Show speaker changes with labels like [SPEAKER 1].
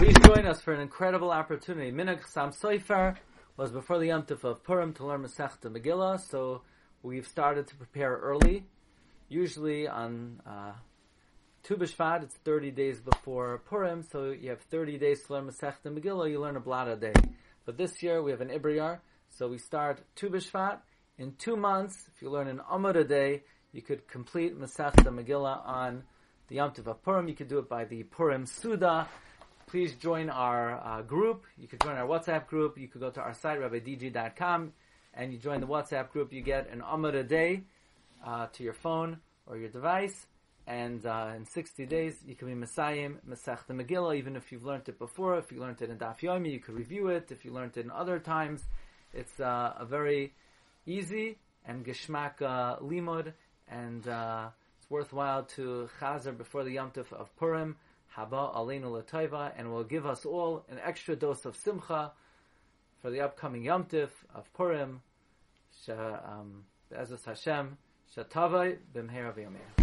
[SPEAKER 1] Please join us for an incredible opportunity. Minhag Sam Soifer was before the Yom Tov of Purim to learn Masechta Megillah, so we've started to prepare early. Usually on uh, Tu B'Shvat, it's 30 days before Purim, so you have 30 days to learn Masechta Megillah, you learn a blatt a day. But this year we have an Ibriyar, so we start Tu B'Shvat. In two months, if you learn an Amud a day, you could complete Masechta Megillah on the Yom Tov of Purim. You could do it by the Purim Seudah. Please join our uh, group. You could join our WhatsApp group. You could go to our site, rabbidg.com, and you join the WhatsApp group. You get an Amud a day uh, to your phone or your device. And uh, in 60 days, you can be Mesayem, Masechta Megillah, even if you've learned it before. If you learned it in Daf Yomi, you could review it. If you learned it in other times, it's uh, a very easy and geshmak uh, limud, and uh, it's worthwhile to chazer before the Yom Tov of Purim, haba aleinu and will give us all an extra dose of simcha for the upcoming Yom Tov of Purim. Um, Hashem, Shatavai b'mhera v'yameh.